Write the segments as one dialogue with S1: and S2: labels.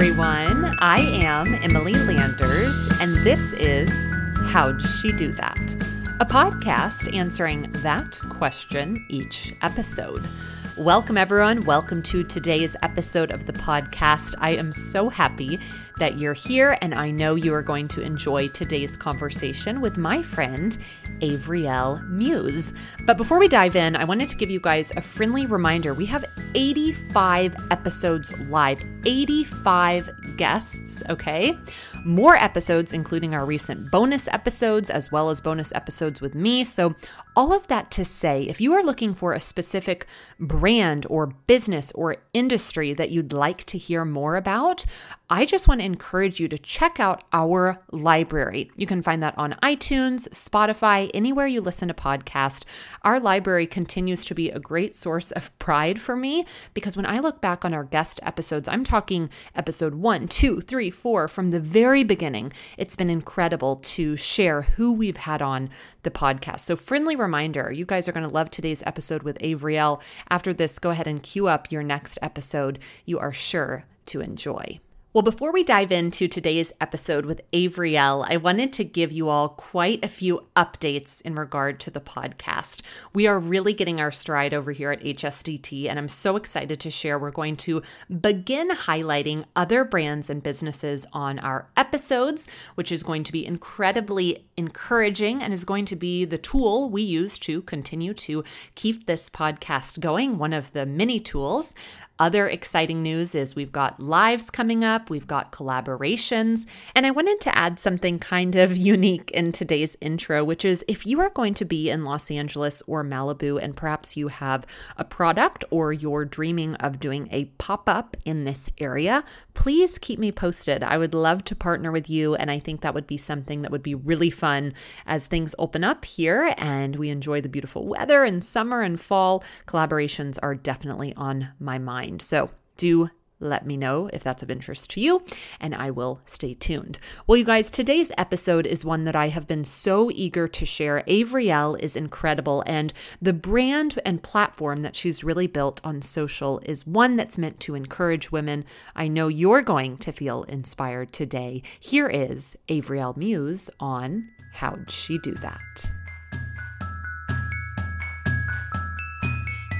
S1: everyone. I am Emily Landers, and this is How'd She Do That? A podcast answering that question each episode. Welcome, everyone. Welcome to today's episode of the podcast. I am so happy that you're here, and I know you are going to enjoy today's conversation with my friend, Avriel Muse. But before we dive in, I wanted to give you guys a friendly reminder. We have 85 episodes live, 85 guests, okay? More episodes, including our recent bonus episodes, as well as bonus episodes with me. So, all of that to say, if you are looking for a specific brand or business or industry that you'd like to hear more about, I just want to encourage you to check out our library. You can find that on iTunes, Spotify, anywhere you listen to podcasts. Our library continues to be a great source of pride for me because when I look back on our guest episodes, I'm talking episode one, two, three, four, from the very beginning. It's been incredible to share who we've had on the podcast. So, friendly reminder you guys are going to love today's episode with Avriel. After this, go ahead and queue up your next episode. You are sure to enjoy. Well, before we dive into today's episode with Avriel, I wanted to give you all quite a few updates in regard to the podcast. We are really getting our stride over here at HSDT, and I'm so excited to share. We're going to begin highlighting other brands and businesses on our episodes, which is going to be incredibly encouraging and is going to be the tool we use to continue to keep this podcast going, one of the many tools. Other exciting news is we've got lives coming up, we've got collaborations, and I wanted to add something kind of unique in today's intro, which is if you are going to be in Los Angeles or Malibu and perhaps you have a product or you're dreaming of doing a pop up in this area, please keep me posted. I would love to partner with you, and I think that would be something that would be really fun as things open up here and we enjoy the beautiful weather and summer and fall. Collaborations are definitely on my mind mind. So do let me know if that's of interest to you, and I will stay tuned. Well, you guys, today's episode is one that I have been so eager to share. Avriel is incredible, and the brand and platform that she's really built on social is one that's meant to encourage women. I know you're going to feel inspired today. Here is Avriel Muse on How'd She Do That?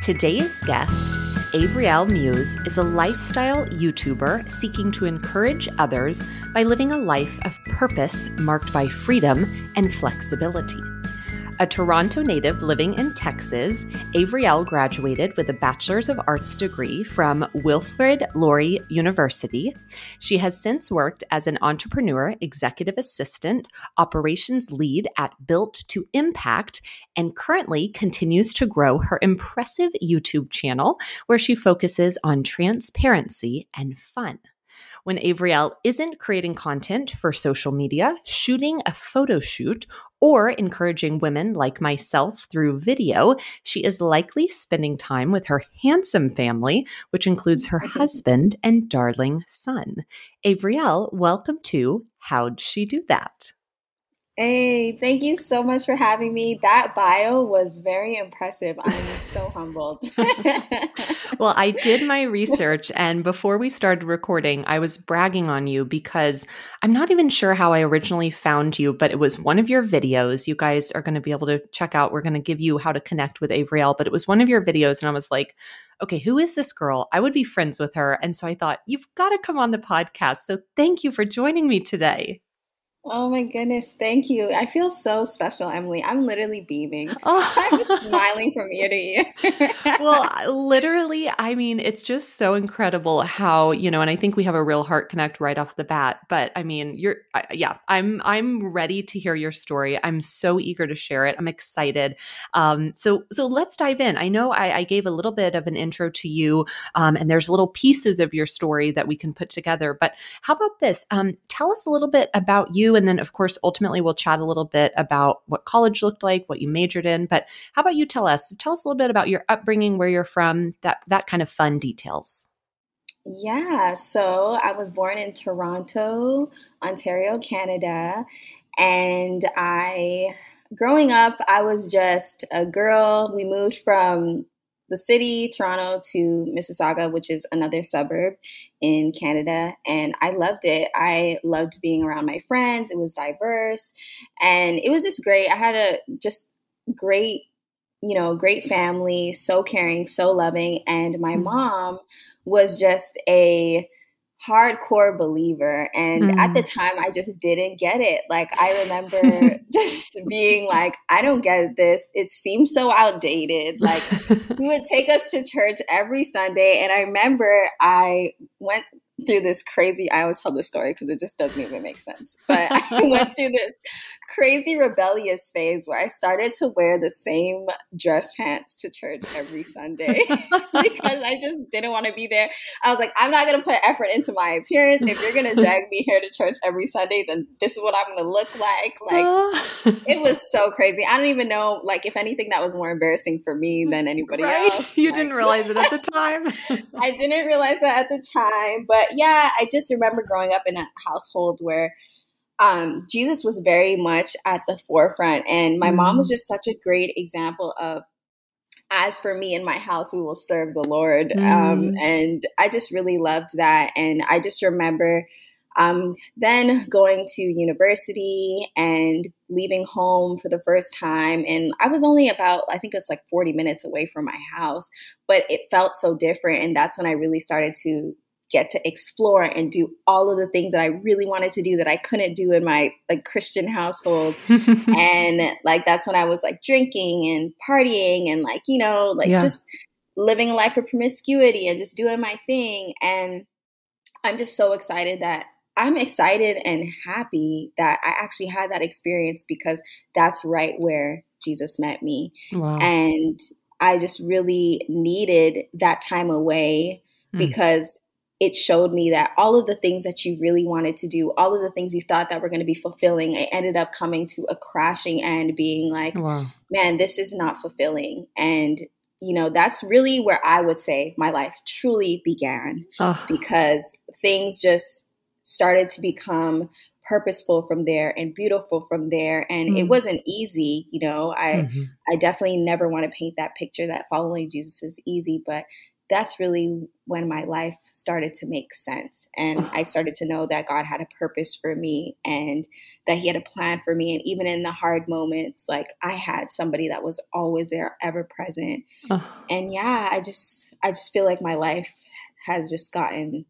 S1: Today's guest Avriel Muse is a lifestyle YouTuber seeking to encourage others by living a life of purpose marked by freedom and flexibility. A Toronto native living in Texas, Avriel graduated with a Bachelor's of Arts degree from Wilfrid Laurier University. She has since worked as an entrepreneur, executive assistant, operations lead at Built to Impact, and currently continues to grow her impressive YouTube channel where she focuses on transparency and fun when Avriel isn't creating content for social media, shooting a photo shoot, or encouraging women like myself through video, she is likely spending time with her handsome family, which includes her mm-hmm. husband and darling son. Avriel, welcome to How'd She Do That?
S2: Hey, thank you so much for having me. That bio was very impressive. I'm so humbled.
S1: well, I did my research, and before we started recording, I was bragging on you because I'm not even sure how I originally found you, but it was one of your videos. You guys are going to be able to check out. We're going to give you how to connect with Avriel, but it was one of your videos, and I was like, okay, who is this girl? I would be friends with her. And so I thought, you've got to come on the podcast. So thank you for joining me today.
S2: Oh my goodness, thank you. I feel so special, Emily. I'm literally beaming. Oh. I'm smiling from ear to ear.
S1: well, literally, I mean, it's just so incredible how, you know, and I think we have a real heart connect right off the bat, but I mean, you're uh, yeah, I'm I'm ready to hear your story. I'm so eager to share it. I'm excited. Um so so let's dive in. I know I, I gave a little bit of an intro to you um and there's little pieces of your story that we can put together, but how about this? Um tell us a little bit about you and then, of course, ultimately, we'll chat a little bit about what college looked like, what you majored in. But how about you tell us? Tell us a little bit about your upbringing, where you're from, that that kind of fun details.
S2: Yeah, so I was born in Toronto, Ontario, Canada, and I growing up, I was just a girl. We moved from the city, Toronto, to Mississauga, which is another suburb in Canada. And I loved it. I loved being around my friends. It was diverse and it was just great. I had a just great, you know, great family, so caring, so loving. And my mm-hmm. mom was just a, hardcore believer and mm. at the mm. time i just didn't get it like i remember just being like i don't get this it seems so outdated like he would take us to church every sunday and i remember i went through this crazy I always tell this story because it just doesn't even make sense. But I went through this crazy rebellious phase where I started to wear the same dress pants to church every Sunday because I just didn't want to be there. I was like, I'm not gonna put effort into my appearance. If you're gonna drag me here to church every Sunday, then this is what I'm gonna look like. Like ah. it was so crazy. I don't even know like if anything that was more embarrassing for me than anybody right? else.
S1: You
S2: like,
S1: didn't realize it at the time.
S2: I didn't realize that at the time, but yeah, I just remember growing up in a household where um, Jesus was very much at the forefront. And my mm. mom was mm. just such a great example of, as for me in my house, we will serve the Lord. Um, mm. Um, and I just really loved that. And I just remember um, then going to university and leaving home for the first time. And I was only about, I think it's like 40 minutes away from my house, but it felt so different. And that's when I really started to get to explore and do all of the things that I really wanted to do that I couldn't do in my like Christian household. and like that's when I was like drinking and partying and like, you know, like yeah. just living a life of promiscuity and just doing my thing. And I'm just so excited that I'm excited and happy that I actually had that experience because that's right where Jesus met me. Wow. And I just really needed that time away mm. because it showed me that all of the things that you really wanted to do, all of the things you thought that were going to be fulfilling, it ended up coming to a crashing end, being like, wow. man, this is not fulfilling. And, you know, that's really where I would say my life truly began oh. because things just started to become purposeful from there and beautiful from there and mm. it wasn't easy you know i mm-hmm. i definitely never want to paint that picture that following jesus is easy but that's really when my life started to make sense. And uh-huh. I started to know that God had a purpose for me and that He had a plan for me. And even in the hard moments, like I had somebody that was always there, ever present. Uh-huh. And yeah, I just, I just feel like my life has just gotten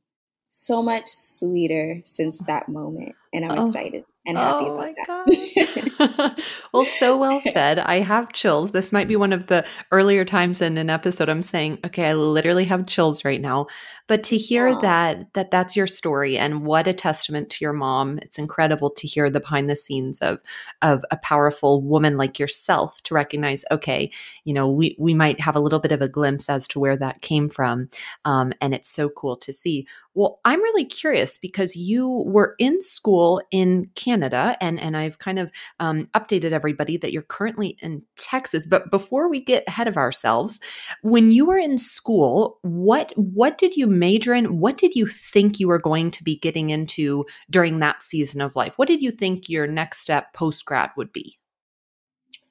S2: so much sweeter since uh-huh. that moment. And I'm oh. excited and happy oh about
S1: that. well, so well said. I have chills. This might be one of the earlier times in an episode I'm saying, okay, I literally have chills right now. But to hear Aww. that that that's your story and what a testament to your mom. It's incredible to hear the behind the scenes of of a powerful woman like yourself to recognize, okay, you know, we we might have a little bit of a glimpse as to where that came from. Um, and it's so cool to see. Well, I'm really curious because you were in school in Canada, and and I've kind of um, updated everybody that you're currently in Texas. But before we get ahead of ourselves, when you were in school, what what did you major in? What did you think you were going to be getting into during that season of life? What did you think your next step post grad would be?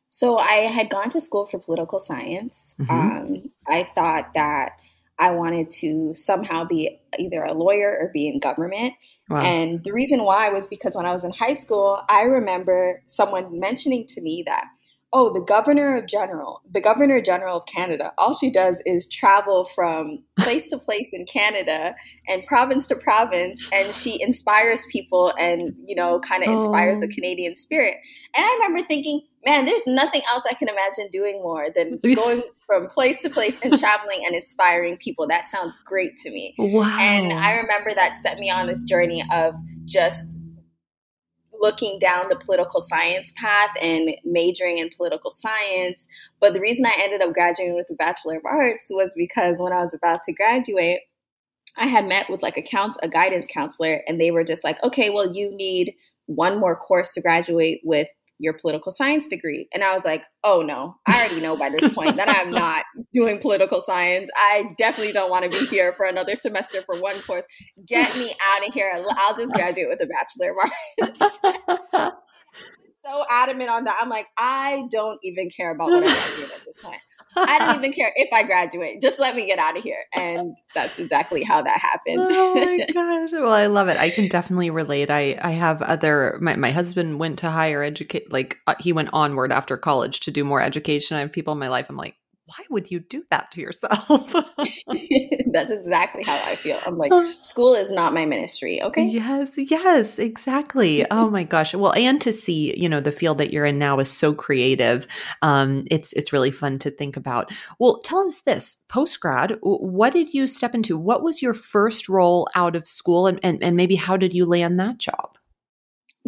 S2: So I had gone to school for political science. Mm-hmm. Um, I thought that I wanted to somehow be either a lawyer or be in government. Wow. And the reason why was because when I was in high school, I remember someone mentioning to me that, oh, the governor of general, the governor general of Canada, all she does is travel from place to place in Canada and province to province, and she inspires people and, you know, kind of inspires the oh. Canadian spirit. And I remember thinking, man, there's nothing else I can imagine doing more than going from place to place and traveling and inspiring people. That sounds great to me. Wow. And I remember that set me on this journey of just looking down the political science path and majoring in political science. But the reason I ended up graduating with a Bachelor of Arts was because when I was about to graduate, I had met with like a counsel, a guidance counselor, and they were just like, okay, well, you need one more course to graduate with your political science degree. And I was like, oh no, I already know by this point that I'm not doing political science. I definitely don't want to be here for another semester for one course. Get me out of here. I'll just graduate with a Bachelor of Arts. so adamant on that. I'm like, I don't even care about what I graduate at this point. I don't even care if I graduate. Just let me get out of here. And that's exactly how that happened.
S1: oh my gosh. Well, I love it. I can definitely relate. I, I have other, my, my husband went to higher educate, like uh, he went onward after college to do more education. I have people in my life. I'm like, why would you do that to yourself?
S2: That's exactly how I feel. I'm like, school is not my ministry. Okay.
S1: Yes, yes, exactly. oh my gosh. Well, and to see, you know, the field that you're in now is so creative. Um, it's it's really fun to think about. Well, tell us this post grad. What did you step into? What was your first role out of school, and, and and maybe how did you land that job?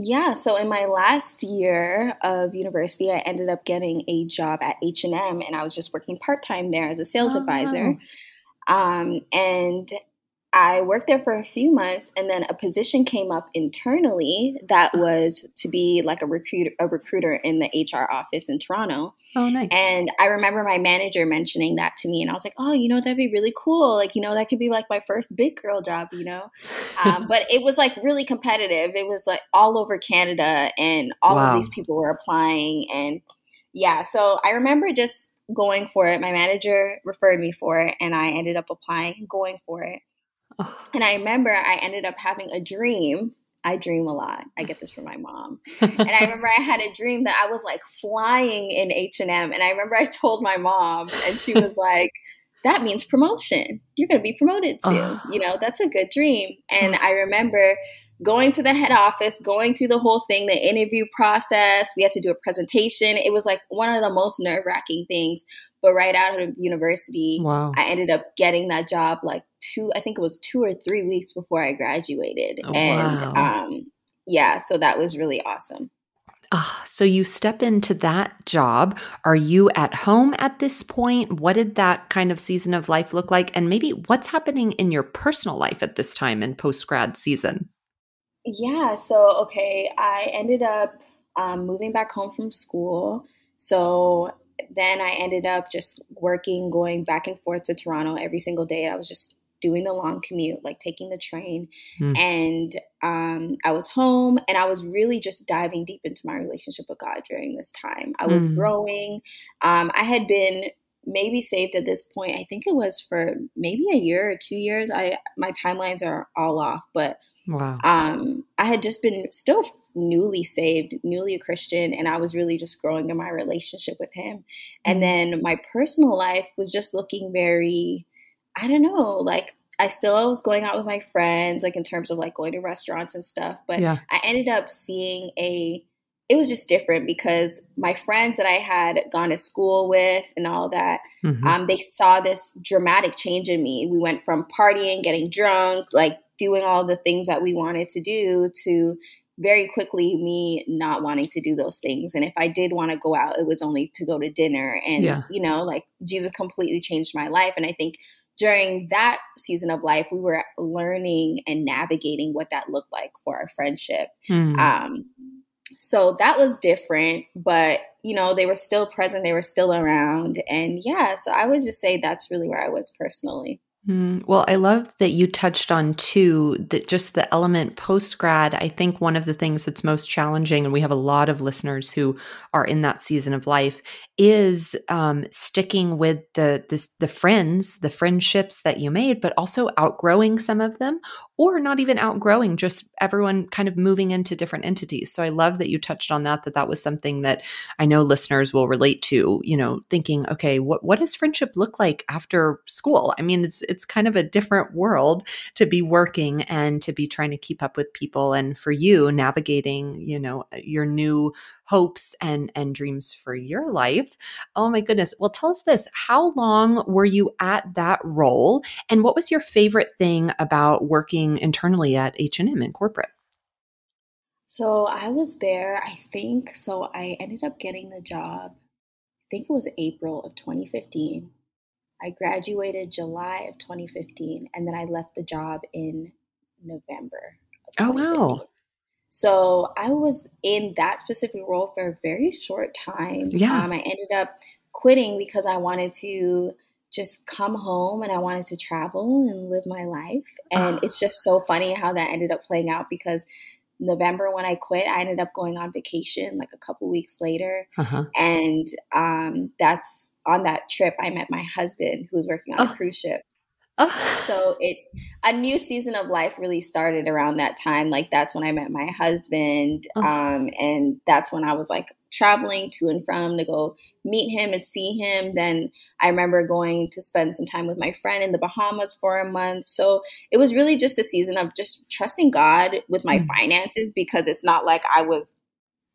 S2: Yeah, so in my last year of university, I ended up getting a job at H and I was just working part time there as a sales oh, advisor. Um, and I worked there for a few months, and then a position came up internally that was to be like a recruiter, a recruiter in the HR office in Toronto.
S1: Oh, nice.
S2: And I remember my manager mentioning that to me, and I was like, "Oh, you know, that'd be really cool. Like, you know, that could be like my first big girl job, you know." Um, but it was like really competitive. It was like all over Canada, and all wow. of these people were applying, and yeah. So I remember just going for it. My manager referred me for it, and I ended up applying and going for it. And I remember I ended up having a dream. I dream a lot. I get this from my mom. and I remember I had a dream that I was like flying in H&M and I remember I told my mom and she was like that means promotion. You're going to be promoted soon. You know, that's a good dream. And I remember going to the head office, going through the whole thing, the interview process. We had to do a presentation. It was like one of the most nerve wracking things. But right out of university, wow. I ended up getting that job like two, I think it was two or three weeks before I graduated. Oh, and wow. um, yeah, so that was really awesome.
S1: Ah, so you step into that job. Are you at home at this point? What did that kind of season of life look like? And maybe what's happening in your personal life at this time in post grad season?
S2: Yeah, so okay, I ended up um, moving back home from school. So then I ended up just working, going back and forth to Toronto every single day. I was just doing the long commute, like taking the train. Mm. And um, I was home and I was really just diving deep into my relationship with God during this time. I was mm. growing. Um, I had been maybe saved at this point. I think it was for maybe a year or two years. I my timelines are all off, but wow. um, I had just been still newly saved, newly a Christian, and I was really just growing in my relationship with Him. And mm. then my personal life was just looking very I don't know, like I still was going out with my friends, like in terms of like going to restaurants and stuff. But yeah. I ended up seeing a, it was just different because my friends that I had gone to school with and all that, mm-hmm. um, they saw this dramatic change in me. We went from partying, getting drunk, like doing all the things that we wanted to do to very quickly me not wanting to do those things and if i did want to go out it was only to go to dinner and yeah. you know like jesus completely changed my life and i think during that season of life, we were learning and navigating what that looked like for our friendship. Mm. Um, so that was different, but you know, they were still present, they were still around. And yeah, so I would just say that's really where I was personally.
S1: Mm, well, I love that you touched on too that just the element post grad. I think one of the things that's most challenging, and we have a lot of listeners who are in that season of life, is um, sticking with the the friends, the friendships that you made, but also outgrowing some of them, or not even outgrowing, just everyone kind of moving into different entities. So I love that you touched on that. That that was something that I know listeners will relate to. You know, thinking, okay, what what does friendship look like after school? I mean, it's it's kind of a different world to be working and to be trying to keep up with people and for you navigating you know your new hopes and and dreams for your life. Oh my goodness. Well tell us this. How long were you at that role? And what was your favorite thing about working internally at h&m in corporate?
S2: So i was there i think so i ended up getting the job i think it was april of 2015 I graduated July of 2015, and then I left the job in November.
S1: oh wow!
S2: So I was in that specific role for a very short time. Yeah, um, I ended up quitting because I wanted to just come home and I wanted to travel and live my life. And it's just so funny how that ended up playing out because November when I quit, I ended up going on vacation like a couple weeks later, uh-huh. and um, that's on that trip, I met my husband who was working on oh. a cruise ship. Oh. So it a new season of life really started around that time. Like that's when I met my husband, oh. um, and that's when I was like traveling to and from to go meet him and see him. Then I remember going to spend some time with my friend in the Bahamas for a month. So it was really just a season of just trusting God with my mm. finances because it's not like I was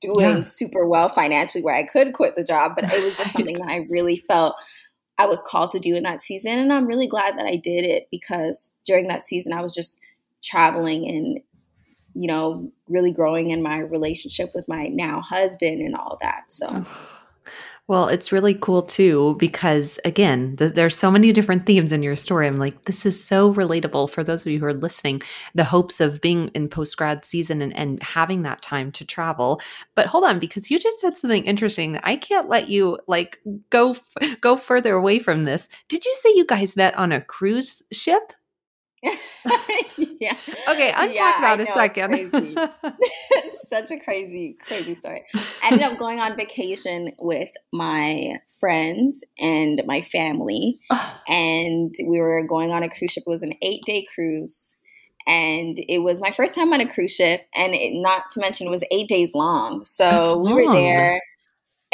S2: doing yeah. super well financially where I could quit the job, but it was just something that I really felt I was called to do in that season. And I'm really glad that I did it because during that season, I was just traveling and, you know, really growing in my relationship with my now husband and all that. So.
S1: Well, it's really cool too because again, the, there's so many different themes in your story. I'm like, this is so relatable for those of you who are listening. The hopes of being in post grad season and, and having that time to travel. But hold on, because you just said something interesting that I can't let you like go go further away from this. Did you say you guys met on a cruise ship?
S2: yeah.
S1: Okay, unpack yeah, that a second.
S2: Such a crazy, crazy story. I ended up going on vacation with my friends and my family, and we were going on a cruise ship. It was an eight-day cruise, and it was my first time on a cruise ship. And it, not to mention, it was eight days long. So That's we long. were there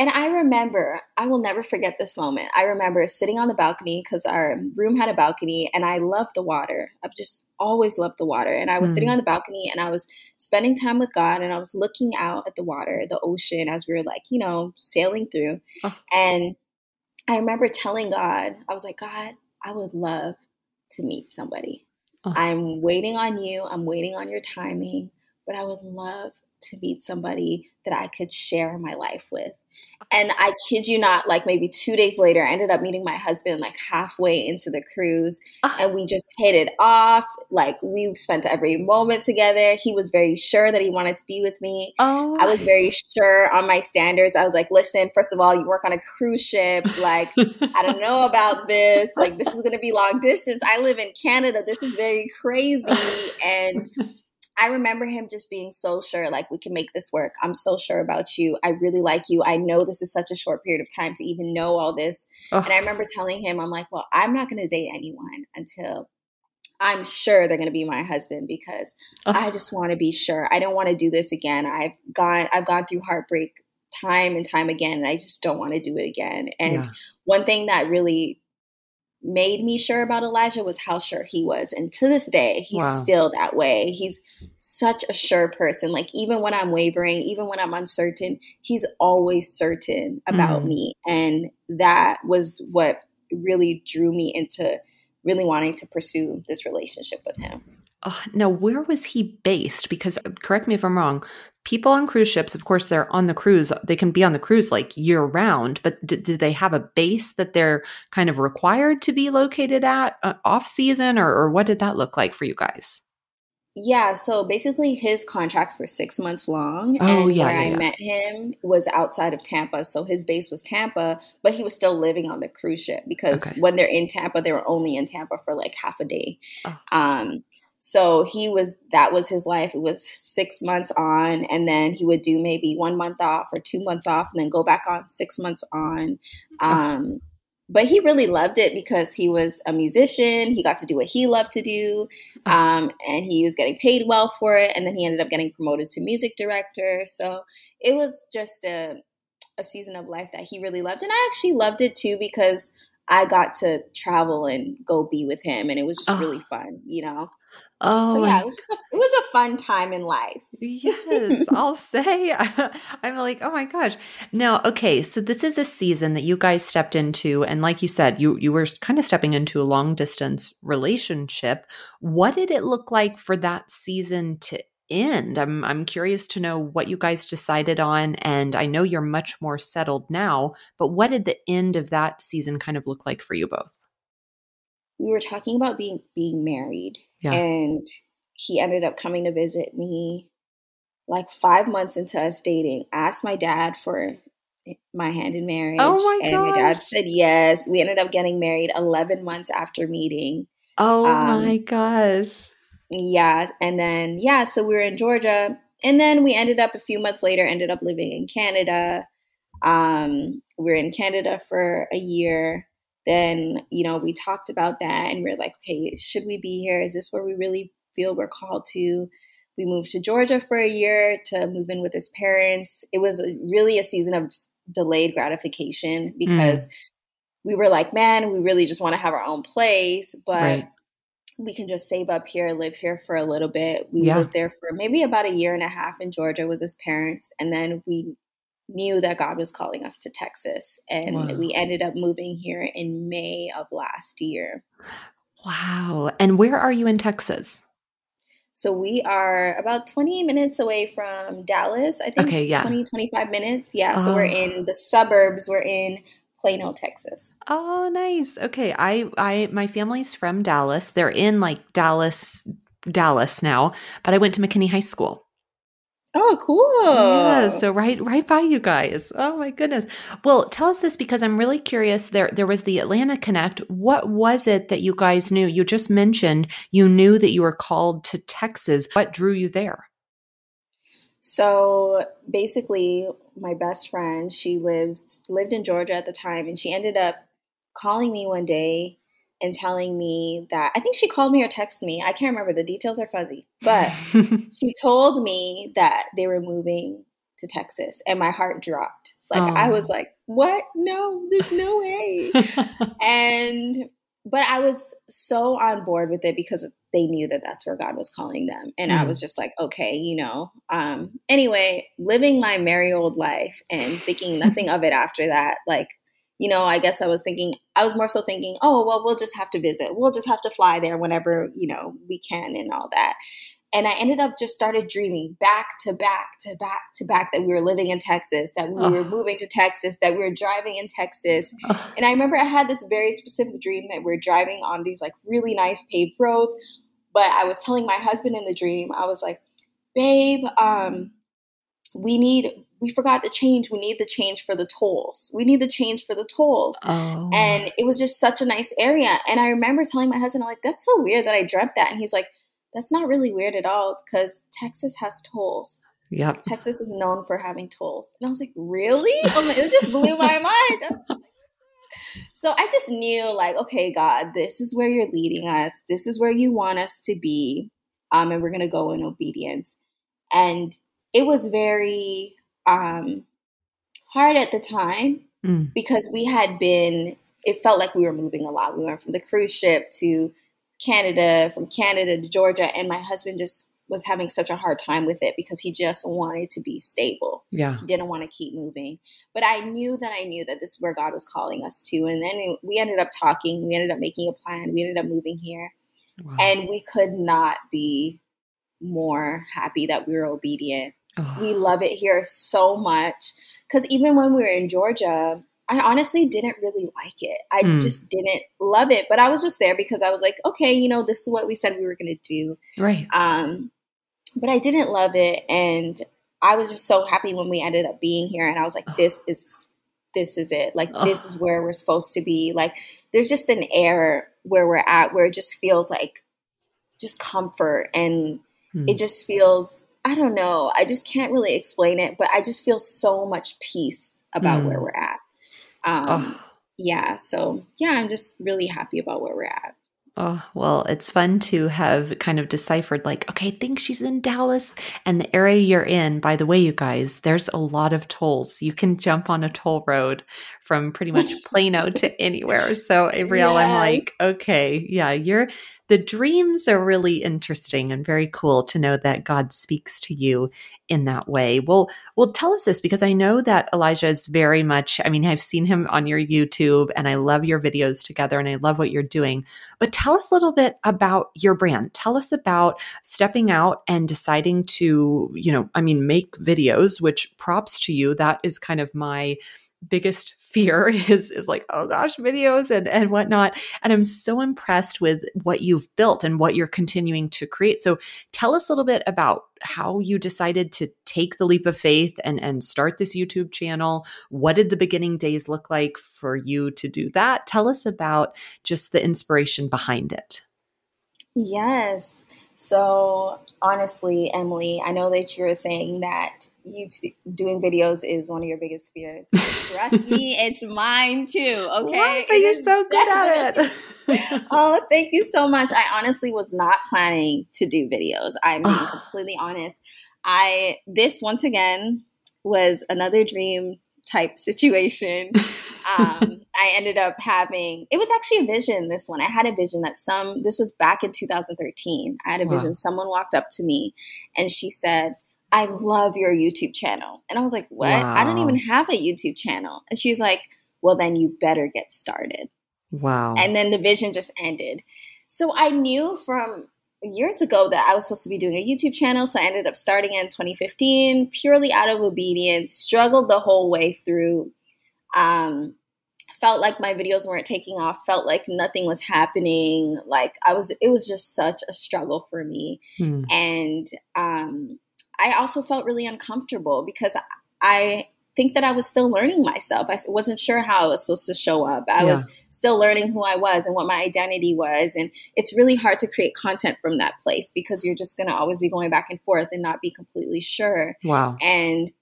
S2: and I remember, I will never forget this moment. I remember sitting on the balcony because our room had a balcony and I love the water. I've just always loved the water. And I was mm. sitting on the balcony and I was spending time with God and I was looking out at the water, the ocean, as we were like, you know, sailing through. Oh. And I remember telling God, I was like, God, I would love to meet somebody. Oh. I'm waiting on you, I'm waiting on your timing, but I would love to meet somebody that I could share my life with. And I kid you not, like maybe two days later, I ended up meeting my husband like halfway into the cruise and we just hit it off. Like we spent every moment together. He was very sure that he wanted to be with me. Oh. I was very sure on my standards. I was like, listen, first of all, you work on a cruise ship. Like, I don't know about this. Like, this is going to be long distance. I live in Canada. This is very crazy. And I remember him just being so sure, like, we can make this work. I'm so sure about you. I really like you. I know this is such a short period of time to even know all this. Ugh. And I remember telling him, I'm like, well, I'm not going to date anyone until I'm sure they're going to be my husband because Ugh. I just want to be sure. I don't want to do this again. I've gone, I've gone through heartbreak time and time again, and I just don't want to do it again. And yeah. one thing that really made me sure about Elijah was how sure he was. And to this day, he's wow. still that way. He's such a sure person. Like, even when I'm wavering, even when I'm uncertain, he's always certain about mm. me. And that was what really drew me into really wanting to pursue this relationship with him.
S1: Oh, now, where was he based? Because correct me if I'm wrong. People on cruise ships, of course, they're on the cruise. They can be on the cruise like year round, but do, do they have a base that they're kind of required to be located at uh, off season, or, or what did that look like for you guys?
S2: Yeah, so basically his contracts were six months long. Oh, and yeah, where yeah, I yeah. met him was outside of Tampa. So his base was Tampa, but he was still living on the cruise ship because okay. when they're in Tampa, they were only in Tampa for like half a day. Oh. Um, so he was that was his life. It was six months on, and then he would do maybe one month off or two months off, and then go back on six months on. Um, but he really loved it because he was a musician. He got to do what he loved to do, um, and he was getting paid well for it. And then he ended up getting promoted to music director. So it was just a a season of life that he really loved, and I actually loved it too because I got to travel and go be with him, and it was just oh. really ah. fun, you know. Oh, so yeah, it was just a, it was a fun time in life.
S1: yes, I'll say. I'm like, oh my gosh. Now, okay, so this is a season that you guys stepped into, and like you said, you you were kind of stepping into a long distance relationship. What did it look like for that season to end? I'm I'm curious to know what you guys decided on, and I know you're much more settled now. But what did the end of that season kind of look like for you both?
S2: We were talking about being being married yeah. And he ended up coming to visit me like five months into us dating. Asked my dad for my hand in marriage. Oh my and my dad said yes. We ended up getting married 11 months after meeting.
S1: Oh um, my gosh.
S2: Yeah. And then, yeah, so we were in Georgia. And then we ended up a few months later, ended up living in Canada. Um, we are in Canada for a year. Then, you know, we talked about that and we are like, okay, should we be here? Is this where we really feel we're called to? We moved to Georgia for a year to move in with his parents. It was really a season of delayed gratification because mm. we were like, man, we really just want to have our own place, but right. We can just save up here, live here for a little bit. We yeah. lived there for maybe about a year and a half in Georgia with his parents, and then we knew that God was calling us to Texas, and wow. we ended up moving here in May of last year.
S1: Wow. And where are you in Texas?
S2: So we are about 20 minutes away from Dallas. I think okay, yeah. 20, 25 minutes. Yeah. Oh. So we're oh. in the suburbs. We're in Plano, Texas.
S1: Oh, nice. Okay. I I my family's from Dallas. They're in like Dallas Dallas now, but I went to McKinney High School.
S2: Oh, cool.
S1: Yeah, so right right by you guys. Oh my goodness. Well, tell us this because I'm really curious. There there was the Atlanta Connect. What was it that you guys knew? You just mentioned you knew that you were called to Texas. What drew you there?
S2: So basically, my best friend, she lives lived in Georgia at the time and she ended up calling me one day and telling me that I think she called me or texted me. I can't remember. The details are fuzzy. But she told me that they were moving to Texas and my heart dropped. Like I oh. was like, "What? No, there's no way." and but I was so on board with it because they knew that that's where God was calling them. And mm. I was just like, okay, you know. Um, anyway, living my merry old life and thinking nothing of it after that. Like you know, I guess I was thinking, I was more so thinking, oh, well, we'll just have to visit. We'll just have to fly there whenever, you know, we can and all that. And I ended up just started dreaming back to back to back to back that we were living in Texas, that we oh. were moving to Texas, that we were driving in Texas. Oh. And I remember I had this very specific dream that we we're driving on these like really nice paved roads. But I was telling my husband in the dream, I was like, babe, um, we need we forgot the change. We need the change for the tolls. We need the change for the tolls. Oh. And it was just such a nice area. And I remember telling my husband, I'm like, that's so weird that I dreamt that. And he's like, that's not really weird at all because Texas has tolls.
S1: Yep.
S2: Texas is known for having tolls. And I was like, really? Oh it just blew my mind. So I just knew, like, okay, God, this is where you're leading us. This is where you want us to be. Um, and we're going to go in obedience. And it was very um, hard at the time mm. because we had been, it felt like we were moving a lot. We went from the cruise ship to Canada, from Canada to Georgia, and my husband just was having such a hard time with it because he just wanted to be stable.
S1: Yeah.
S2: He didn't want to keep moving. But I knew that I knew that this is where God was calling us to. And then we ended up talking, we ended up making a plan, we ended up moving here. Wow. And we could not be more happy that we were obedient Oh. We love it here so much. Because even when we were in Georgia, I honestly didn't really like it. I mm. just didn't love it. But I was just there because I was like, okay, you know, this is what we said we were going to do.
S1: Right.
S2: Um, but I didn't love it. And I was just so happy when we ended up being here. And I was like, this is this is it. Like this is where we're supposed to be. Like there's just an air where we're at where it just feels like just comfort and mm. it just feels I don't know. I just can't really explain it, but I just feel so much peace about mm. where we're at. Um. Yeah. So, yeah, I'm just really happy about where we're at.
S1: Oh, well, it's fun to have kind of deciphered, like, okay, I think she's in Dallas and the area you're in. By the way, you guys, there's a lot of tolls. You can jump on a toll road from pretty much Plano to anywhere. So, Avriel, yes. I'm like, okay, yeah, you're the dreams are really interesting and very cool to know that God speaks to you in that way. Well, well, tell us this because I know that Elijah is very much, I mean, I've seen him on your YouTube and I love your videos together and I love what you're doing. But tell us a little bit about your brand. Tell us about stepping out and deciding to, you know, I mean, make videos, which props to you. That is kind of my biggest fear is is like oh gosh videos and and whatnot. And i'm so impressed with what you've built and what you're continuing to create. So tell us a little bit about how you decided to take the leap of faith and and start this youtube channel. What did the beginning days look like for you to do that? Tell us about just the inspiration behind it.
S2: Yes So honestly, Emily, I know that you're saying that you t- doing videos is one of your biggest fears. Trust me, it's mine too. Okay,
S1: what? but you're so good at
S2: it. oh, thank you so much. I honestly was not planning to do videos. I'm being completely honest. I this once again was another dream type situation. Um, I ended up having, it was actually a vision, this one. I had a vision that some, this was back in 2013. I had a vision. Someone walked up to me and she said, I love your YouTube channel. And I was like, what? Wow. I don't even have a YouTube channel. And she's like, well, then you better get started.
S1: Wow.
S2: And then the vision just ended. So I knew from years ago that I was supposed to be doing a YouTube channel. So I ended up starting in 2015 purely out of obedience, struggled the whole way through. Um, felt like my videos weren't taking off, felt like nothing was happening. Like I was, it was just such a struggle for me. Hmm. And um, I also felt really uncomfortable because I think that I was still learning myself. I wasn't sure how I was supposed to show up. I yeah. was still learning who I was and what my identity was. And it's really hard to create content from that place because you're just going to always be going back and forth and not be completely sure.
S1: Wow.
S2: And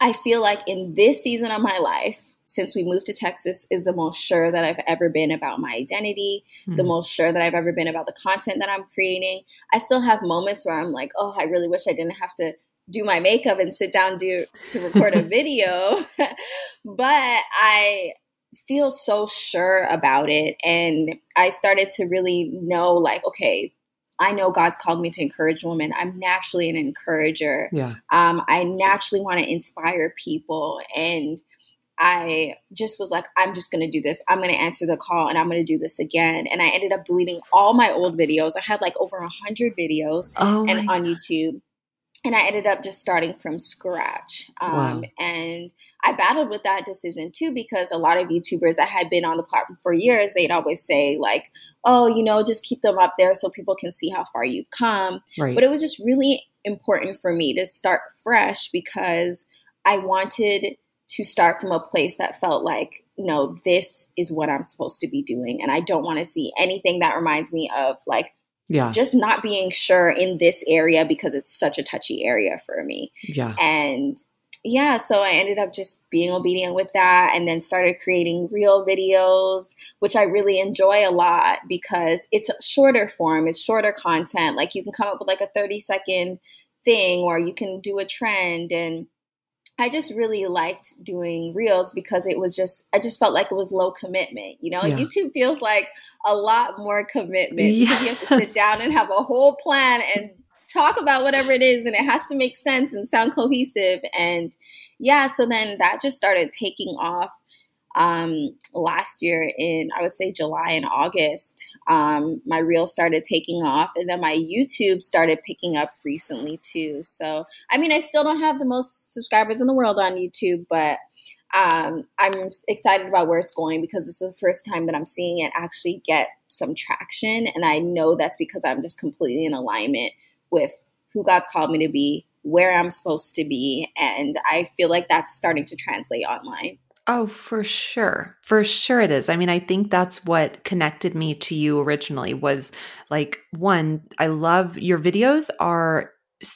S2: I feel like in this season of my life, since we moved to Texas, is the most sure that I've ever been about my identity, mm. the hmm. most sure that I've ever been about the content that I'm creating. I still have moments where I'm like, oh, I really wish I didn't have to do my makeup and sit down do to record a video but i feel so sure about it and i started to really know like okay i know god's called me to encourage women i'm naturally an encourager
S1: yeah.
S2: um, i naturally want to inspire people and I just was like, I'm just going to do this. I'm going to answer the call and I'm going to do this again. And I ended up deleting all my old videos. I had like over a hundred videos
S1: oh
S2: and on YouTube and I ended up just starting from scratch. Um, wow. And I battled with that decision too because a lot of YouTubers that had been on the platform for years, they'd always say, like, oh, you know, just keep them up there so people can see how far you've come.
S1: Right.
S2: But it was just really important for me to start fresh because I wanted to start from a place that felt like, no, this is what I'm supposed to be doing. And I don't want to see anything that reminds me of like
S1: yeah.
S2: just not being sure in this area because it's such a touchy area for me.
S1: Yeah.
S2: And yeah so i ended up just being obedient with that and then started creating real videos which i really enjoy a lot because it's shorter form it's shorter content. Like you can come up with like a 30 second thing or you can do a trend and I just really liked doing reels because it was just I just felt like it was low commitment. You know, yeah. YouTube feels like a lot more commitment yes. because you have to sit down and have a whole plan and talk about whatever it is and it has to make sense and sound cohesive and yeah, so then that just started taking off um, last year in I would say July and August. Um, my reel started taking off, and then my YouTube started picking up recently too. So I mean, I still don't have the most subscribers in the world on YouTube, but um, I'm excited about where it's going because it's the first time that I'm seeing it actually get some traction, and I know that's because I'm just completely in alignment with who God's called me to be, where I'm supposed to be, and I feel like that's starting to translate online.
S1: Oh, for sure. For sure it is. I mean, I think that's what connected me to you originally was like one, I love your videos are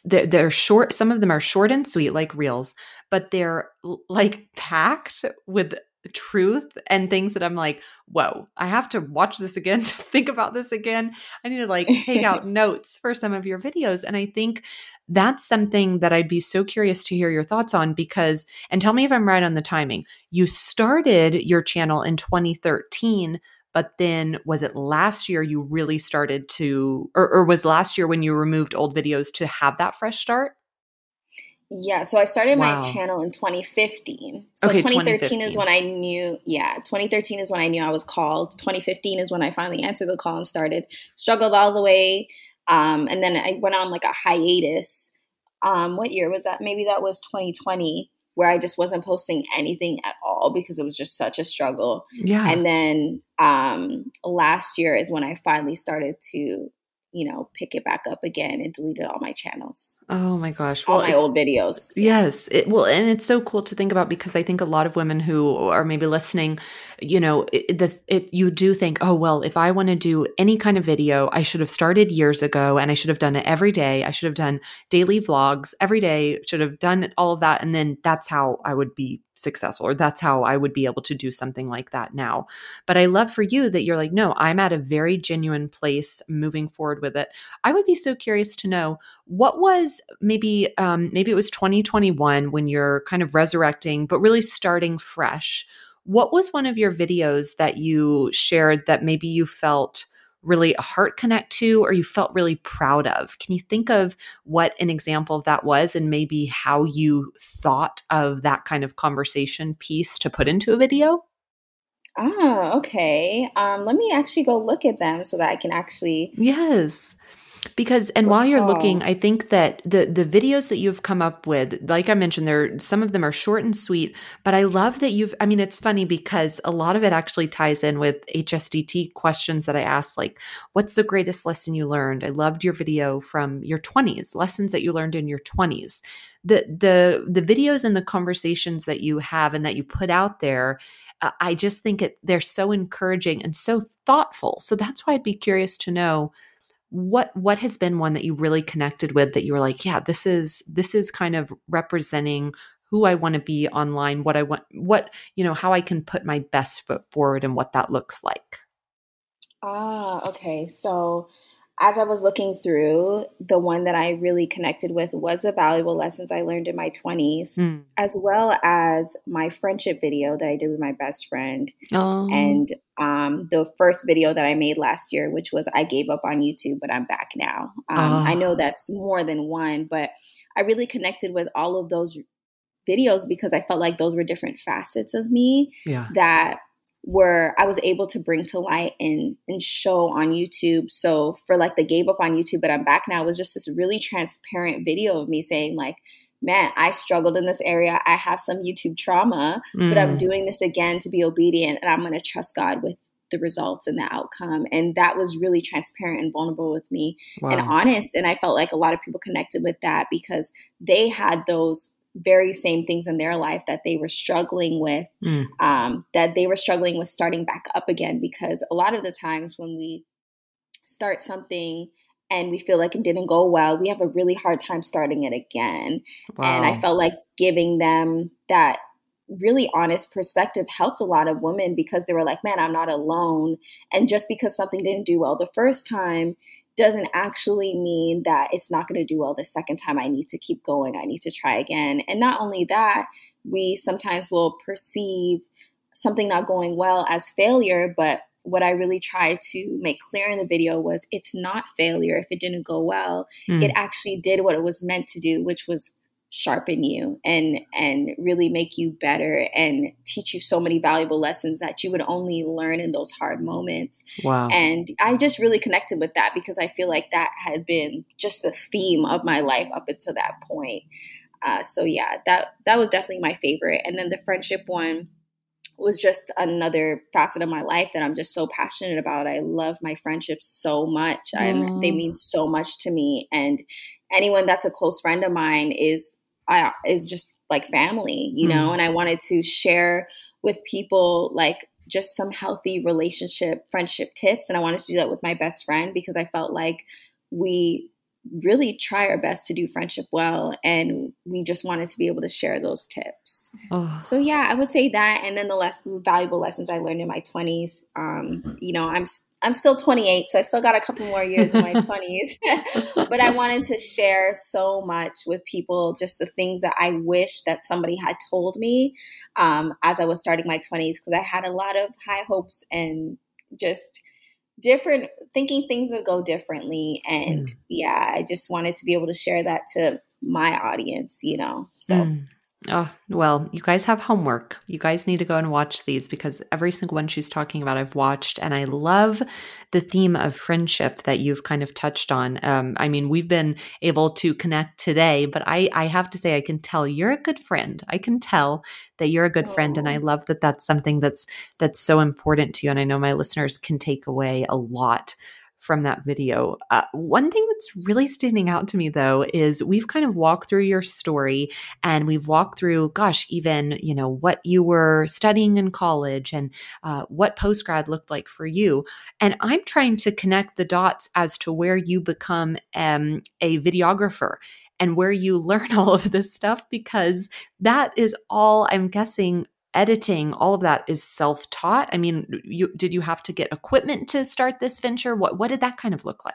S1: they're, short some of them are short and sweet like reels, but they're like packed with truth and things that I'm like, whoa, I have to watch this again to think about this again. I need to like take out notes for some of your videos. And I think that's something that I'd be so curious to hear your thoughts on because, and tell me if I'm right on the timing. You started your channel in 2013, but then was it last year you really started to, or, or was last year when you removed old videos to have that fresh start?
S2: Yeah, so I started wow. my channel in 2015. So okay, 2013 2015. is when I knew, yeah, 2013 is when I knew I was called. 2015 is when I finally answered the call and started. Struggled all the way. Um, and then I went on like a hiatus. Um, what year was that? Maybe that was 2020, where I just wasn't posting anything at all because it was just such a struggle.
S1: Yeah.
S2: And then um, last year is when I finally started to you know, pick it back up again and deleted all my channels.
S1: Oh my gosh.
S2: Well, all my old videos.
S1: Yes. It, well, and it's so cool to think about because I think a lot of women who are maybe listening, you know, it, the, it, you do think, oh, well, if I want to do any kind of video, I should have started years ago and I should have done it every day. I should have done daily vlogs every day, should have done all of that. And then that's how I would be successful or that's how I would be able to do something like that now. But I love for you that you're like, no, I'm at a very genuine place moving forward with it. I would be so curious to know what was maybe um, maybe it was 2021 when you're kind of resurrecting, but really starting fresh. What was one of your videos that you shared that maybe you felt really a heart connect to or you felt really proud of. Can you think of what an example of that was and maybe how you thought of that kind of conversation piece to put into a video?
S2: Ah, okay. Um, let me actually go look at them so that I can actually.
S1: Yes because and while you're looking i think that the the videos that you've come up with like i mentioned there some of them are short and sweet but i love that you've i mean it's funny because a lot of it actually ties in with hsdt questions that i asked like what's the greatest lesson you learned? I loved your video from your 20s lessons that you learned in your 20s the the the videos and the conversations that you have and that you put out there uh, i just think it they're so encouraging and so thoughtful. So that's why i'd be curious to know what what has been one that you really connected with that you were like yeah this is this is kind of representing who I want to be online what I want what you know how I can put my best foot forward and what that looks like?
S2: Ah okay so as I was looking through, the one that I really connected with was the valuable lessons I learned in my 20s, mm. as well as my friendship video that I did with my best friend. Oh. And um, the first video that I made last year, which was I gave up on YouTube, but I'm back now. Um, oh. I know that's more than one, but I really connected with all of those videos because I felt like those were different facets of me yeah. that where I was able to bring to light and and show on YouTube. So for like the gave up on YouTube, but I'm back now was just this really transparent video of me saying like, man, I struggled in this area. I have some YouTube trauma, mm. but I'm mm. doing this again to be obedient and I'm going to trust God with the results and the outcome. And that was really transparent and vulnerable with me wow. and honest. And I felt like a lot of people connected with that because they had those very same things in their life that they were struggling with, mm. um, that they were struggling with starting back up again. Because a lot of the times when we start something and we feel like it didn't go well, we have a really hard time starting it again. Wow. And I felt like giving them that really honest perspective helped a lot of women because they were like, man, I'm not alone. And just because something didn't do well the first time doesn't actually mean that it's not going to do well the second time. I need to keep going. I need to try again. And not only that, we sometimes will perceive something not going well as failure, but what I really tried to make clear in the video was it's not failure if it didn't go well. Mm. It actually did what it was meant to do, which was sharpen you and and really make you better and teach you so many valuable lessons that you would only learn in those hard moments. Wow. And I just really connected with that because I feel like that had been just the theme of my life up until that point. Uh, so yeah, that that was definitely my favorite. And then the friendship one was just another facet of my life that I'm just so passionate about. I love my friendships so much. Mm. they mean so much to me. And anyone that's a close friend of mine is I, is just like family, you know, mm. and I wanted to share with people like just some healthy relationship, friendship tips. And I wanted to do that with my best friend because I felt like we really try our best to do friendship well and we just wanted to be able to share those tips oh. so yeah i would say that and then the less valuable lessons i learned in my 20s um, you know i'm i'm still 28 so i still got a couple more years in my 20s but i wanted to share so much with people just the things that i wish that somebody had told me um, as i was starting my 20s because i had a lot of high hopes and just different thinking things would go differently and mm. yeah i just wanted to be able to share that to my audience you know so mm.
S1: Oh, well, you guys have homework. You guys need to go and watch these because every single one she's talking about, I've watched. And I love the theme of friendship that you've kind of touched on. Um, I mean, we've been able to connect today, but I, I have to say, I can tell you're a good friend. I can tell that you're a good oh. friend. And I love that that's something that's, that's so important to you. And I know my listeners can take away a lot from that video. Uh, one thing that's really standing out to me though is we've kind of walked through your story and we've walked through, gosh, even, you know, what you were studying in college and uh, what post grad looked like for you. And I'm trying to connect the dots as to where you become um, a videographer and where you learn all of this stuff because that is all I'm guessing editing all of that is self-taught. I mean you did you have to get equipment to start this venture? What what did that kind of look like?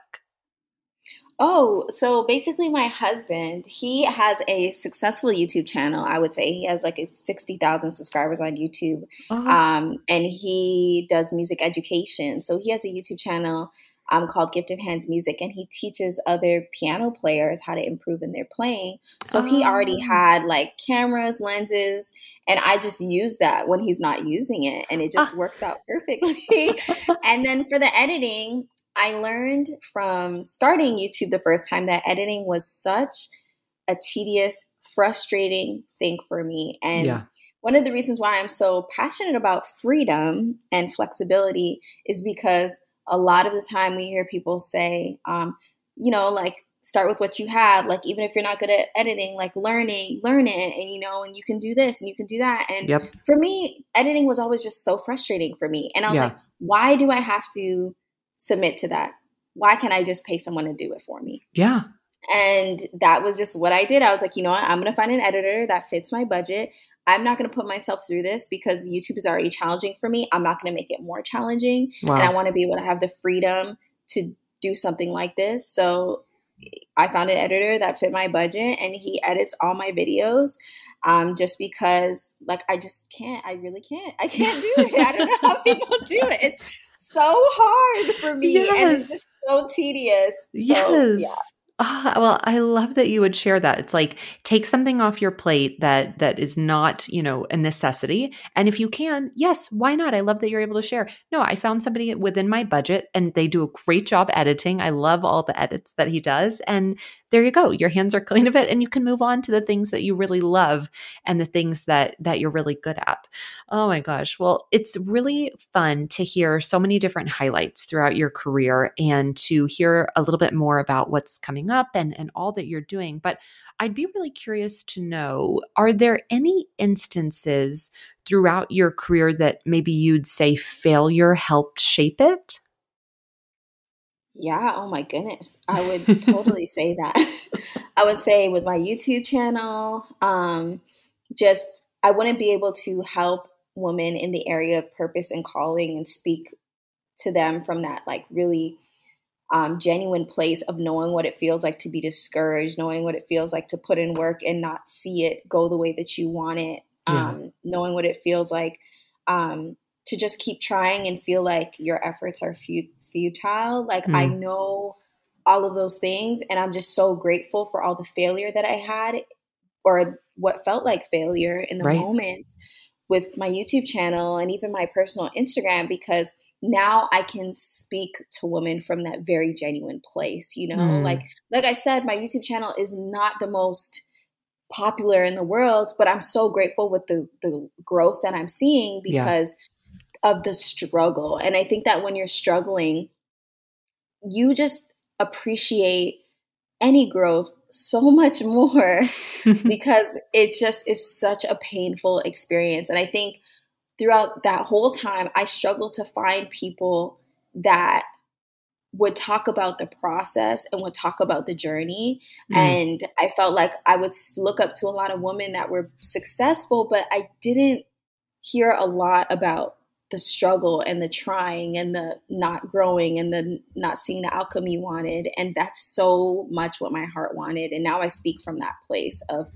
S2: Oh so basically my husband he has a successful youtube channel i would say. He has like 60000 subscribers on youtube uh-huh. um, and he does music education. So he has a youtube channel um, called Gifted Hands Music, and he teaches other piano players how to improve in their playing. So oh. he already oh. had like cameras, lenses, and I just use that when he's not using it, and it just ah. works out perfectly. and then for the editing, I learned from starting YouTube the first time that editing was such a tedious, frustrating thing for me. And yeah. one of the reasons why I'm so passionate about freedom and flexibility is because a lot of the time we hear people say, um, you know, like start with what you have. Like even if you're not good at editing, like learning, learn it, and you know, and you can do this and you can do that. And yep. for me, editing was always just so frustrating for me. And I was yeah. like, why do I have to submit to that? Why can't I just pay someone to do it for me?
S1: Yeah.
S2: And that was just what I did. I was like, you know what? I'm going to find an editor that fits my budget. I'm not going to put myself through this because YouTube is already challenging for me. I'm not going to make it more challenging. Wow. And I want to be able to have the freedom to do something like this. So I found an editor that fit my budget and he edits all my videos. Um, just because like I just can't, I really can't. I can't do it. I don't know how people do it. It's so hard for me yes. and it's just so tedious. So,
S1: yes. Yeah. Oh, well, I love that you would share that. It's like take something off your plate that that is not, you know, a necessity. And if you can, yes, why not? I love that you're able to share. No, I found somebody within my budget and they do a great job editing. I love all the edits that he does. And there you go. Your hands are clean of it and you can move on to the things that you really love and the things that that you're really good at. Oh my gosh. Well, it's really fun to hear so many different highlights throughout your career and to hear a little bit more about what's coming up and and all that you're doing. But I'd be really curious to know are there any instances throughout your career that maybe you'd say failure helped shape it?
S2: Yeah, oh my goodness. I would totally say that. I would say with my YouTube channel, um, just I wouldn't be able to help women in the area of purpose and calling and speak to them from that like really um, genuine place of knowing what it feels like to be discouraged, knowing what it feels like to put in work and not see it go the way that you want it, um, yeah. knowing what it feels like um, to just keep trying and feel like your efforts are few futile. Like mm. I know all of those things and I'm just so grateful for all the failure that I had or what felt like failure in the right. moment with my YouTube channel and even my personal Instagram because now I can speak to women from that very genuine place, you know? Mm. Like like I said my YouTube channel is not the most popular in the world, but I'm so grateful with the the growth that I'm seeing because of the struggle. And I think that when you're struggling, you just appreciate any growth so much more because it just is such a painful experience. And I think throughout that whole time, I struggled to find people that would talk about the process and would talk about the journey. Mm. And I felt like I would look up to a lot of women that were successful, but I didn't hear a lot about the struggle and the trying and the not growing and the not seeing the outcome you wanted. And that's so much what my heart wanted. And now I speak from that place of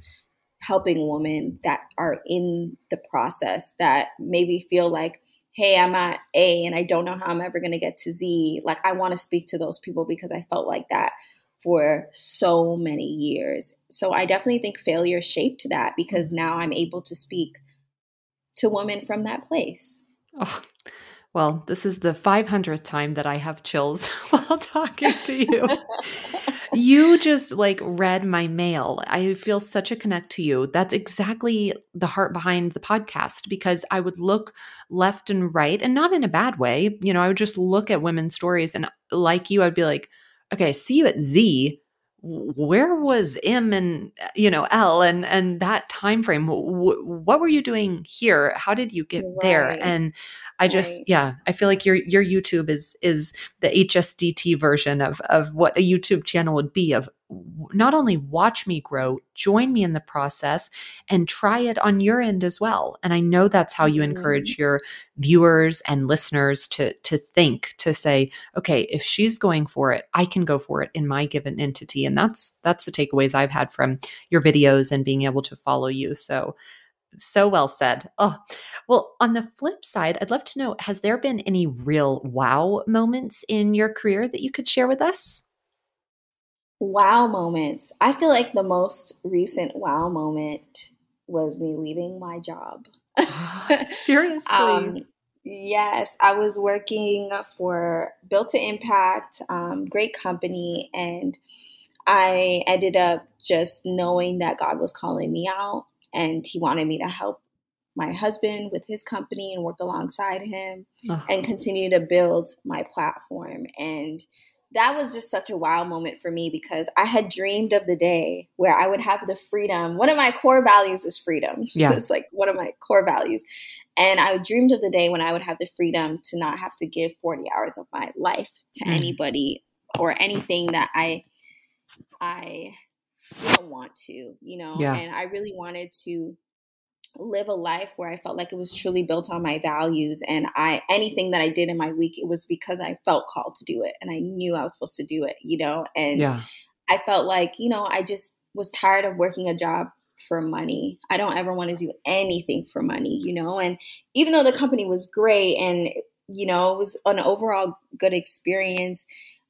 S2: helping women that are in the process that maybe feel like, hey, I'm at A and I don't know how I'm ever going to get to Z. Like, I want to speak to those people because I felt like that for so many years. So I definitely think failure shaped that because mm-hmm. now I'm able to speak to women from that place.
S1: Oh, Well, this is the 500th time that I have chills while talking to you. you just like read my mail. I feel such a connect to you. That's exactly the heart behind the podcast because I would look left and right and not in a bad way. You know, I would just look at women's stories and like you, I'd be like, okay, see you at Z where was m and you know l and and that time frame w- what were you doing here how did you get right. there and i just right. yeah i feel like your your youtube is is the hsdt version of of what a youtube channel would be of not only watch me grow, join me in the process and try it on your end as well. And I know that's how you encourage mm-hmm. your viewers and listeners to to think to say, okay, if she's going for it, I can go for it in my given entity. And that's that's the takeaways I've had from your videos and being able to follow you. So so well said. Oh, well, on the flip side, I'd love to know has there been any real wow moments in your career that you could share with us?
S2: Wow moments. I feel like the most recent wow moment was me leaving my job.
S1: Seriously. um,
S2: yes, I was working for Built to Impact, um, great company, and I ended up just knowing that God was calling me out and He wanted me to help my husband with his company and work alongside him uh-huh. and continue to build my platform. And that was just such a wow moment for me because I had dreamed of the day where I would have the freedom. One of my core values is freedom. Yeah. it's like one of my core values. And I dreamed of the day when I would have the freedom to not have to give 40 hours of my life to mm. anybody or anything that I I didn't want to, you know. Yeah. And I really wanted to live a life where I felt like it was truly built on my values and I anything that I did in my week it was because I felt called to do it and I knew I was supposed to do it, you know. And yeah. I felt like, you know, I just was tired of working a job for money. I don't ever want to do anything for money, you know. And even though the company was great and you know, it was an overall good experience,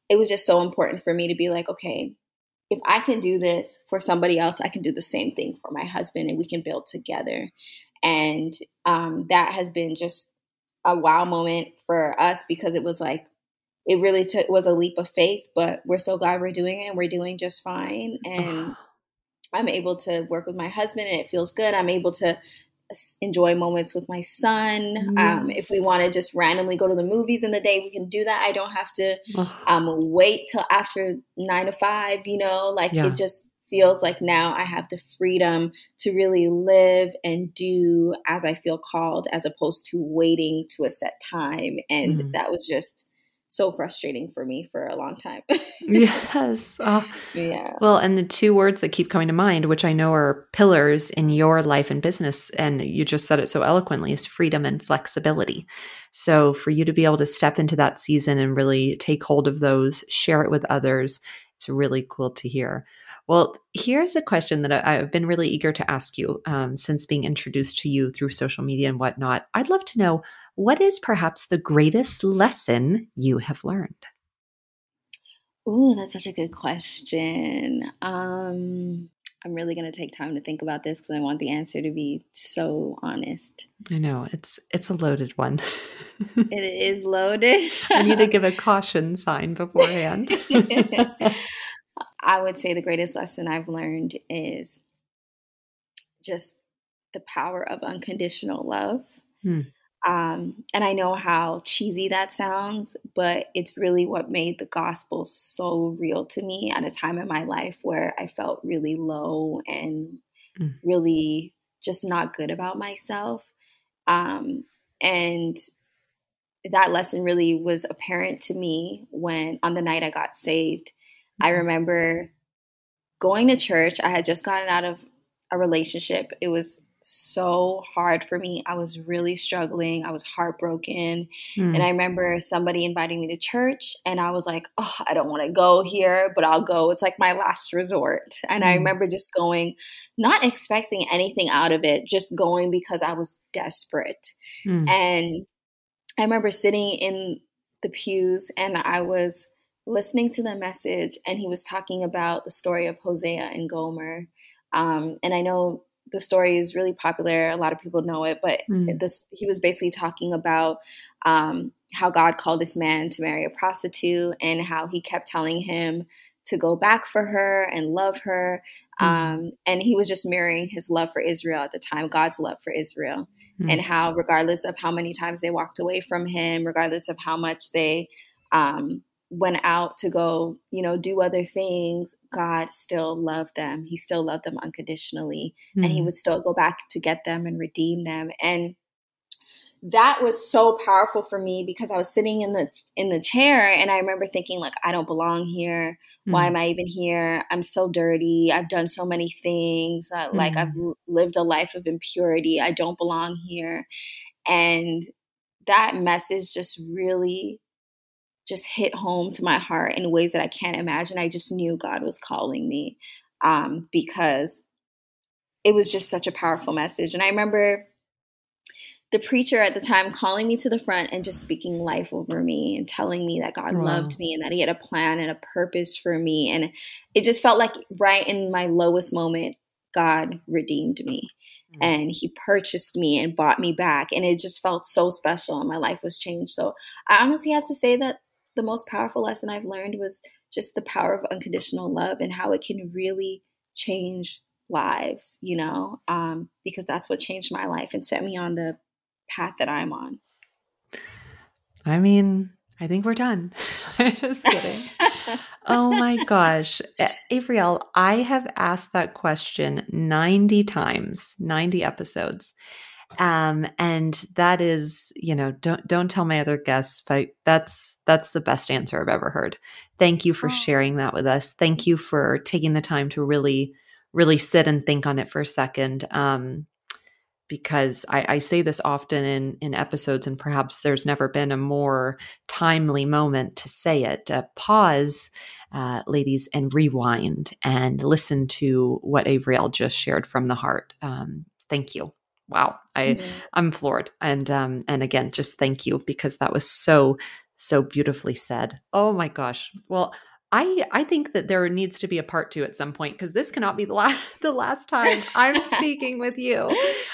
S2: it was just so important for me to be like, okay, if I can do this for somebody else, I can do the same thing for my husband and we can build together. And um, that has been just a wow moment for us because it was like, it really took was a leap of faith, but we're so glad we're doing it and we're doing just fine. And I'm able to work with my husband and it feels good. I'm able to enjoy moments with my son. Yes. Um, if we want to just randomly go to the movies in the day, we can do that. I don't have to um, wait till after nine to five, you know, like yeah. it just feels like now I have the freedom to really live and do as I feel called as opposed to waiting to a set time. And mm. that was just so frustrating for me for a long time.
S1: yes. Uh, yeah. Well, and the two words that keep coming to mind, which I know are pillars in your life and business, and you just said it so eloquently, is freedom and flexibility. So for you to be able to step into that season and really take hold of those, share it with others, it's really cool to hear. Well, here's a question that I've been really eager to ask you um, since being introduced to you through social media and whatnot. I'd love to know what is perhaps the greatest lesson you have learned?
S2: Ooh, that's such a good question. Um, I'm really going to take time to think about this because I want the answer to be so honest.
S1: I know it's it's a loaded one.
S2: it is loaded.
S1: I need to give a caution sign beforehand.
S2: I would say the greatest lesson I've learned is just the power of unconditional love. Hmm. Um, and I know how cheesy that sounds, but it's really what made the gospel so real to me at a time in my life where I felt really low and mm. really just not good about myself. Um, and that lesson really was apparent to me when on the night I got saved. I remember going to church. I had just gotten out of a relationship. It was so hard for me. I was really struggling. I was heartbroken. Mm. And I remember somebody inviting me to church, and I was like, oh, I don't want to go here, but I'll go. It's like my last resort. And mm. I hmm. remember just going, not expecting anything out of it, just going because I was desperate. Mm. And I remember sitting in the pews and I was listening to the message, and he was talking about the story of Hosea and Gomer. Um, and I know the story is really popular. A lot of people know it, but mm. this he was basically talking about um, how God called this man to marry a prostitute and how he kept telling him to go back for her and love her. Mm. Um, and he was just mirroring his love for Israel at the time, God's love for Israel, mm. and how regardless of how many times they walked away from him, regardless of how much they um, went out to go, you know, do other things, God still loved them. He still loved them unconditionally. Mm-hmm. And he mm-hmm. would still go back to get them and redeem them. And that was so powerful for me because I was sitting in the in the chair and I remember thinking like I don't belong here. Mm-hmm. Why am I even here? I'm so dirty. I've done so many things. Uh, mm-hmm. Like I've mm-hmm. lived a life of impurity. I don't belong here. And that message just really just hit home to my heart in ways that I can't imagine. I just knew God was calling me um, because it was just such a powerful message. And I remember the preacher at the time calling me to the front and just speaking life over me and telling me that God wow. loved me and that He had a plan and a purpose for me. And it just felt like right in my lowest moment, God redeemed me. Mm-hmm. And he purchased me and bought me back. And it just felt so special, and my life was changed. So I honestly have to say that the most powerful lesson I've learned was just the power of unconditional love and how it can really change lives, you know, um, because that's what changed my life and set me on the path that I'm on.
S1: I mean, I think we're done. Just kidding. oh my gosh. Avriel, I have asked that question 90 times, 90 episodes. Um, and that is, you know, don't don't tell my other guests, but that's that's the best answer I've ever heard. Thank you for oh. sharing that with us. Thank you for taking the time to really, really sit and think on it for a second. Um, because I, I, say this often in in episodes, and perhaps there's never been a more timely moment to say it. Uh, pause, uh, ladies, and rewind and listen to what Avriel just shared from the heart. Um, thank you wow i mm-hmm. i'm floored. And um and again just thank you because that was so so beautifully said. Oh my gosh. Well I I think that there needs to be a part two at some point because this cannot be the last the last time I'm speaking with you.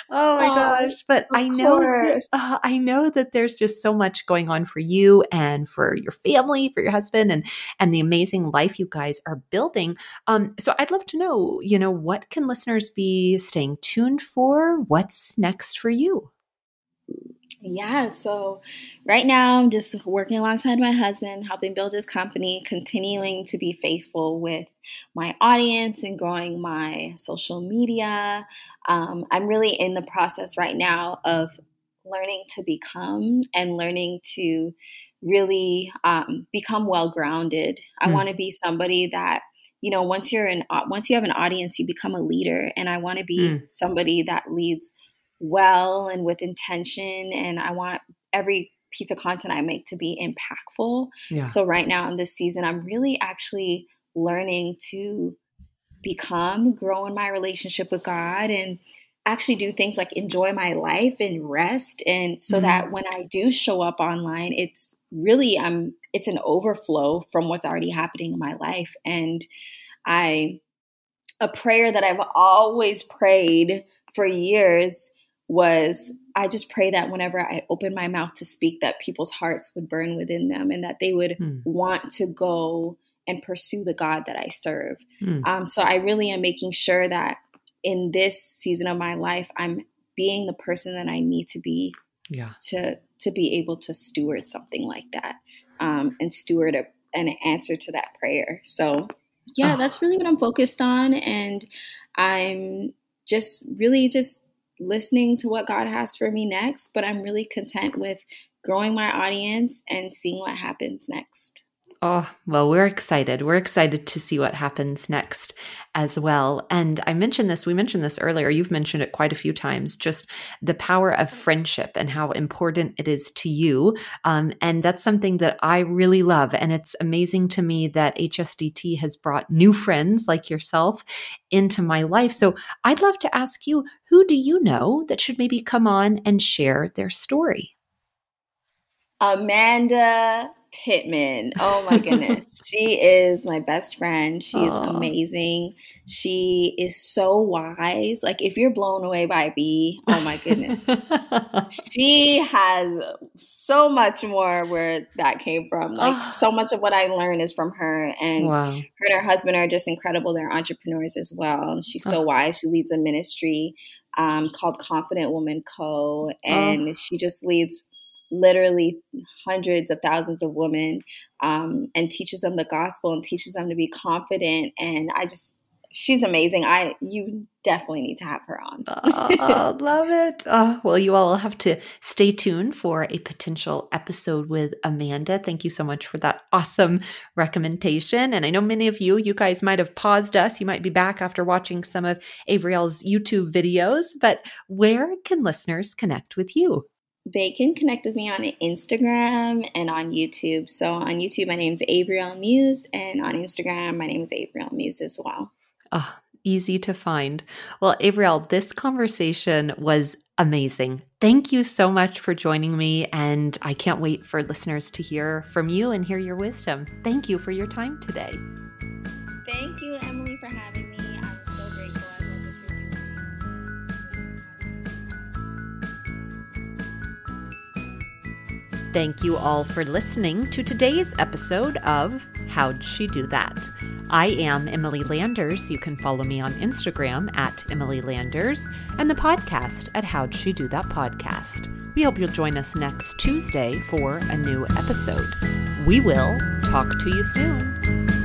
S1: Oh my oh, gosh! But I know that, uh, I know that there's just so much going on for you and for your family, for your husband, and and the amazing life you guys are building. Um, so I'd love to know, you know, what can listeners be staying tuned for? What's next for you?
S2: Yeah, so right now I'm just working alongside my husband, helping build his company, continuing to be faithful with my audience and growing my social media. Um, I'm really in the process right now of learning to become and learning to really um, become well grounded. I mm. want to be somebody that you know once you're in once you have an audience you become a leader and i want to be mm. somebody that leads well and with intention. And I want every piece of content I make to be impactful. Yeah. So right now in this season, I'm really actually learning to become, grow in my relationship with God and actually do things like enjoy my life and rest and so mm-hmm. that when I do show up online, it's really um it's an overflow from what's already happening in my life and I a prayer that I've always prayed for years was I just pray that whenever I open my mouth to speak, that people's hearts would burn within them and that they would hmm. want to go and pursue the God that I serve. Hmm. Um, so I really am making sure that in this season of my life, I'm being the person that I need to be yeah. to to be able to steward something like that um, and steward a, an answer to that prayer. So yeah, oh. that's really what I'm focused on, and I'm just really just listening to what God has for me next, but I'm really content with growing my audience and seeing what happens next.
S1: Oh, well, we're excited. We're excited to see what happens next as well. And I mentioned this, we mentioned this earlier. You've mentioned it quite a few times just the power of friendship and how important it is to you. Um, and that's something that I really love. And it's amazing to me that HSDT has brought new friends like yourself into my life. So I'd love to ask you who do you know that should maybe come on and share their story?
S2: Amanda Pittman. Oh my goodness. she is my best friend. She is amazing. She is so wise. Like if you're blown away by B, oh my goodness. she has so much more where that came from. Like ah. so much of what I learned is from her. And wow. her and her husband are just incredible. They're entrepreneurs as well. She's so ah. wise. She leads a ministry um, called Confident Woman Co. Ah. And oh. she just leads literally hundreds of thousands of women um, and teaches them the gospel and teaches them to be confident. And I just, she's amazing. I you definitely need to have her on.
S1: oh, love it. Oh, well, you all have to stay tuned for a potential episode with Amanda. Thank you so much for that awesome recommendation. And I know many of you, you guys might have paused us. You might be back after watching some of Avriel's YouTube videos. But where can listeners connect with you?
S2: They can connect with me on Instagram and on YouTube. So on YouTube, my name is Avriel Muse, and on Instagram, my name is Avriel Muse as well.
S1: Oh, easy to find. Well, Avriel, this conversation was amazing. Thank you so much for joining me, and I can't wait for listeners to hear from you and hear your wisdom. Thank you for your time today. Thank you all for listening to today's episode of How'd She Do That? I am Emily Landers. You can follow me on Instagram at Emily Landers and the podcast at How'd She Do That Podcast. We hope you'll join us next Tuesday for a new episode. We will talk to you soon.